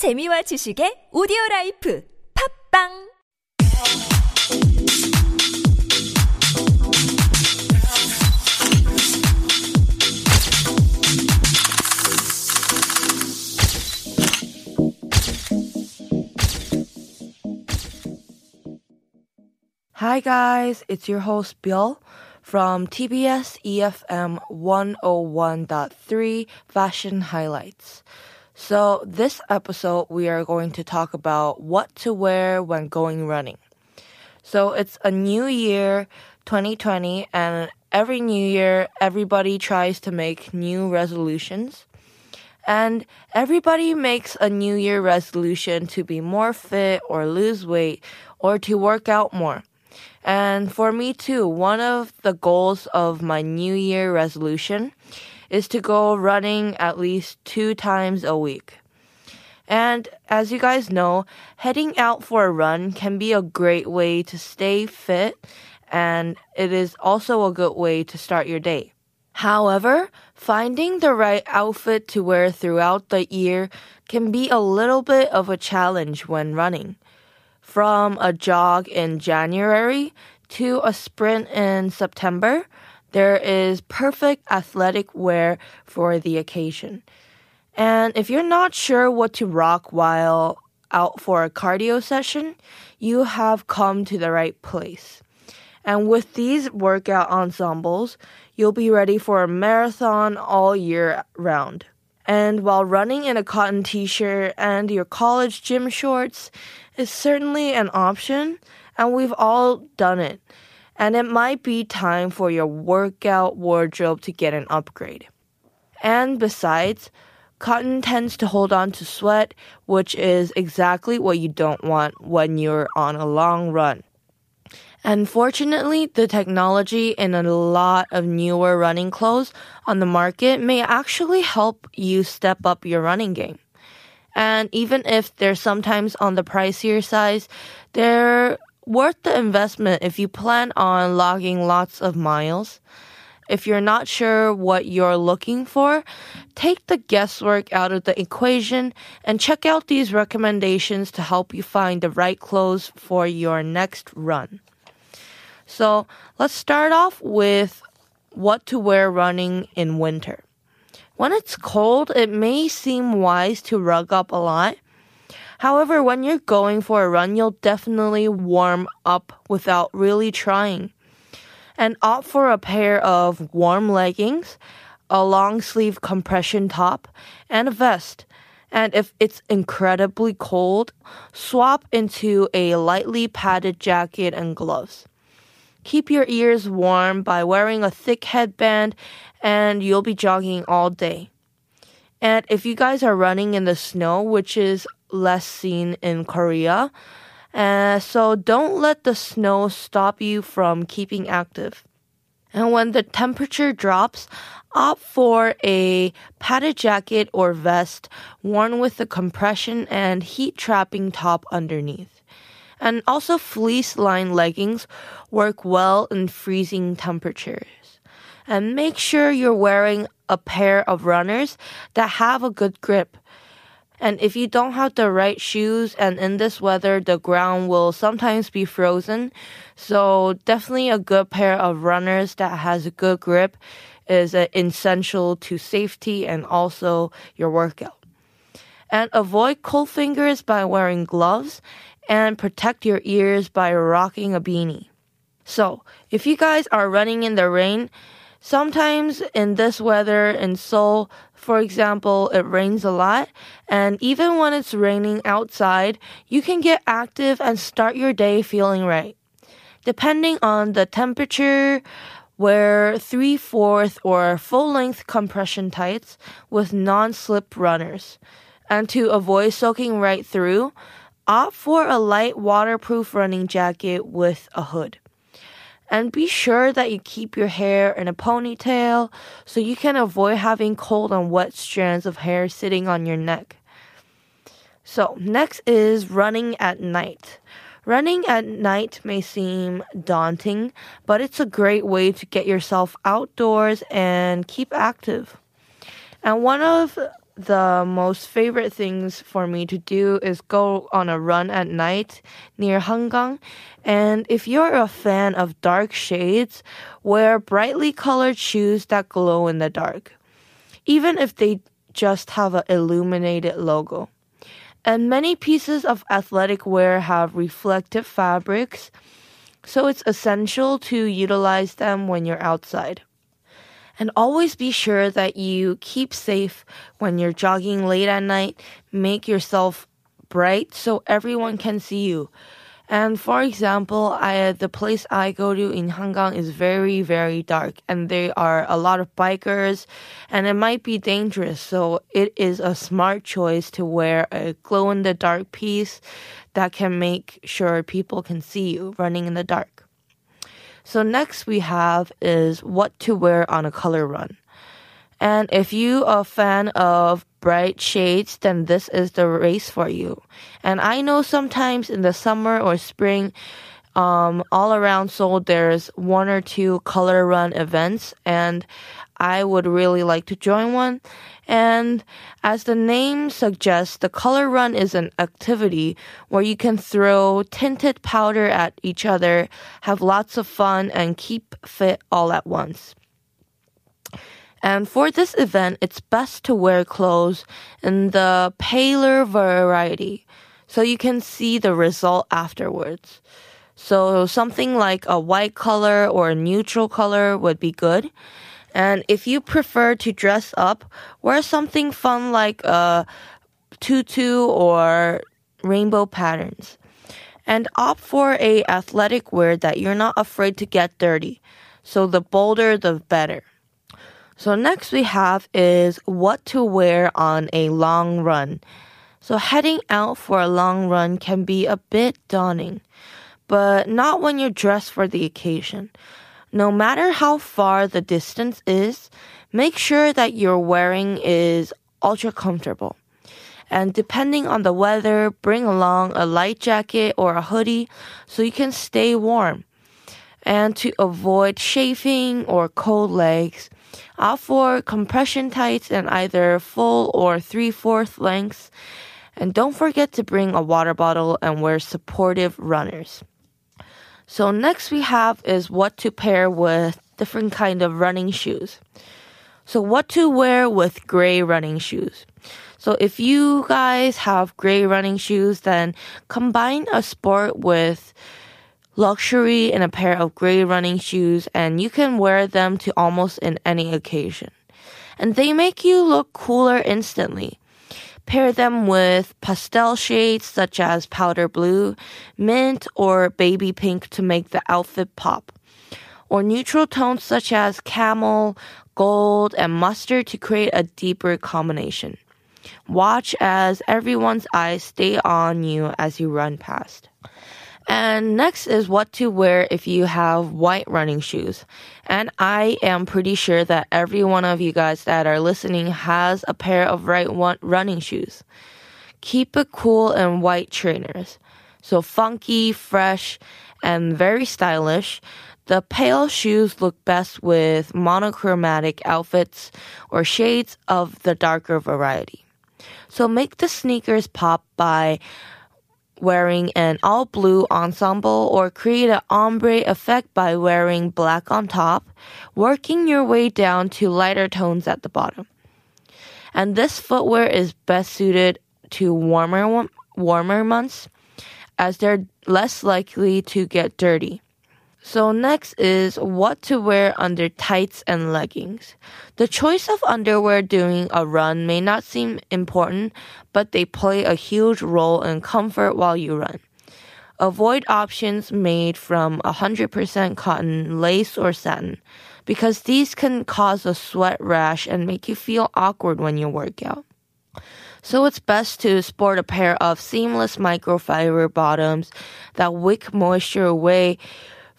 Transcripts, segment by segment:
재미와 지식의 오디오 라이프 팝빵 Hi guys, it's your host Bill from TBS EFM 101.3 Fashion Highlights. So, this episode we are going to talk about what to wear when going running. So, it's a new year, 2020, and every new year everybody tries to make new resolutions. And everybody makes a new year resolution to be more fit or lose weight or to work out more. And for me too, one of the goals of my new year resolution is to go running at least two times a week. And as you guys know, heading out for a run can be a great way to stay fit and it is also a good way to start your day. However, finding the right outfit to wear throughout the year can be a little bit of a challenge when running. From a jog in January to a sprint in September, there is perfect athletic wear for the occasion. And if you're not sure what to rock while out for a cardio session, you have come to the right place. And with these workout ensembles, you'll be ready for a marathon all year round. And while running in a cotton t shirt and your college gym shorts is certainly an option, and we've all done it. And it might be time for your workout wardrobe to get an upgrade. And besides, cotton tends to hold on to sweat, which is exactly what you don't want when you're on a long run. Unfortunately, the technology in a lot of newer running clothes on the market may actually help you step up your running game. And even if they're sometimes on the pricier side, they're worth the investment if you plan on logging lots of miles. If you're not sure what you're looking for, take the guesswork out of the equation and check out these recommendations to help you find the right clothes for your next run. So let's start off with what to wear running in winter. When it's cold, it may seem wise to rug up a lot. However, when you're going for a run, you'll definitely warm up without really trying. And opt for a pair of warm leggings, a long sleeve compression top, and a vest. And if it's incredibly cold, swap into a lightly padded jacket and gloves. Keep your ears warm by wearing a thick headband and you'll be jogging all day. And if you guys are running in the snow, which is less seen in Korea, uh, so don't let the snow stop you from keeping active. And when the temperature drops, opt for a padded jacket or vest worn with a compression and heat trapping top underneath. And also fleece lined leggings work well in freezing temperatures. And make sure you're wearing a pair of runners that have a good grip. And if you don't have the right shoes and in this weather, the ground will sometimes be frozen. So definitely a good pair of runners that has a good grip is uh, essential to safety and also your workout. And avoid cold fingers by wearing gloves and protect your ears by rocking a beanie. So, if you guys are running in the rain, sometimes in this weather in Seoul, for example, it rains a lot, and even when it's raining outside, you can get active and start your day feeling right. Depending on the temperature, wear 3 4th or full length compression tights with non slip runners. And to avoid soaking right through, opt for a light waterproof running jacket with a hood. And be sure that you keep your hair in a ponytail so you can avoid having cold and wet strands of hair sitting on your neck. So, next is running at night. Running at night may seem daunting, but it's a great way to get yourself outdoors and keep active. And one of the most favorite things for me to do is go on a run at night near Hangang. And if you're a fan of dark shades, wear brightly colored shoes that glow in the dark, even if they just have an illuminated logo. And many pieces of athletic wear have reflective fabrics, so it's essential to utilize them when you're outside. And always be sure that you keep safe when you're jogging late at night. Make yourself bright so everyone can see you. And for example, I, the place I go to in Hangang is very, very dark and there are a lot of bikers and it might be dangerous. So it is a smart choice to wear a glow in the dark piece that can make sure people can see you running in the dark. So next we have is what to wear on a color run. And if you are a fan of bright shades, then this is the race for you. And I know sometimes in the summer or spring, um, all around Seoul, there's one or two color run events, and I would really like to join one. And as the name suggests, the color run is an activity where you can throw tinted powder at each other, have lots of fun, and keep fit all at once. And for this event, it's best to wear clothes in the paler variety so you can see the result afterwards. So something like a white color or a neutral color would be good. And if you prefer to dress up, wear something fun like a tutu or rainbow patterns. And opt for a athletic wear that you're not afraid to get dirty. So the bolder the better. So next we have is what to wear on a long run. So heading out for a long run can be a bit daunting, but not when you're dressed for the occasion. No matter how far the distance is, make sure that you're wearing is ultra comfortable. And depending on the weather, bring along a light jacket or a hoodie so you can stay warm. And to avoid chafing or cold legs, opt for compression tights in either full or three fourth lengths. And don't forget to bring a water bottle and wear supportive runners. So next we have is what to pair with different kind of running shoes. So what to wear with gray running shoes. So if you guys have gray running shoes, then combine a sport with luxury in a pair of gray running shoes and you can wear them to almost in any occasion. And they make you look cooler instantly. Pair them with pastel shades such as powder blue, mint, or baby pink to make the outfit pop. Or neutral tones such as camel, gold, and mustard to create a deeper combination. Watch as everyone's eyes stay on you as you run past. And next is what to wear if you have white running shoes. And I am pretty sure that every one of you guys that are listening has a pair of white running shoes. Keep it cool and white trainers. So funky, fresh, and very stylish. The pale shoes look best with monochromatic outfits or shades of the darker variety. So make the sneakers pop by wearing an all blue ensemble or create an ombre effect by wearing black on top, working your way down to lighter tones at the bottom. And this footwear is best suited to warmer warmer months as they're less likely to get dirty. So next is what to wear under tights and leggings. The choice of underwear during a run may not seem important, but they play a huge role in comfort while you run. Avoid options made from 100% cotton, lace, or satin because these can cause a sweat rash and make you feel awkward when you work out. So it's best to sport a pair of seamless microfiber bottoms that wick moisture away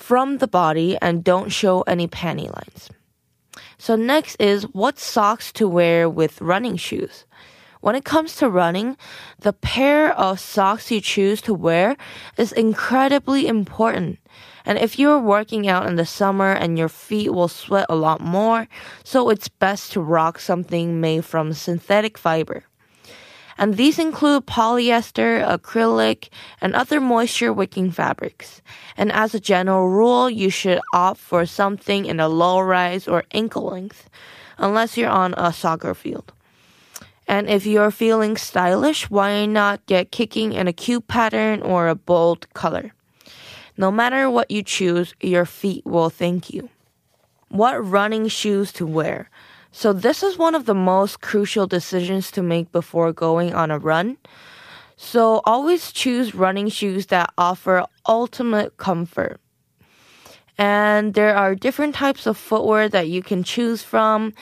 from the body and don't show any panty lines. So next is what socks to wear with running shoes. When it comes to running, the pair of socks you choose to wear is incredibly important. And if you're working out in the summer and your feet will sweat a lot more, so it's best to rock something made from synthetic fiber. And these include polyester, acrylic, and other moisture wicking fabrics. And as a general rule, you should opt for something in a low rise or ankle length, unless you're on a soccer field. And if you're feeling stylish, why not get kicking in a cute pattern or a bold color? No matter what you choose, your feet will thank you. What running shoes to wear? So, this is one of the most crucial decisions to make before going on a run. So, always choose running shoes that offer ultimate comfort. And there are different types of footwear that you can choose from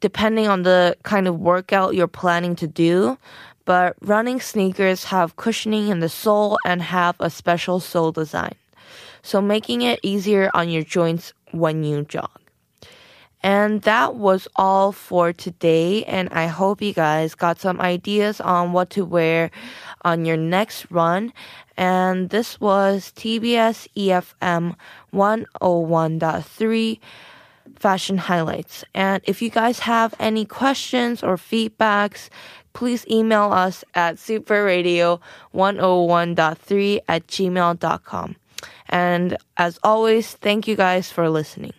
depending on the kind of workout you're planning to do. But running sneakers have cushioning in the sole and have a special sole design. So making it easier on your joints when you jog. And that was all for today. And I hope you guys got some ideas on what to wear on your next run. And this was TBS EFM 101.3 fashion highlights. And if you guys have any questions or feedbacks, please email us at superradio101.3 at gmail.com. And as always, thank you guys for listening.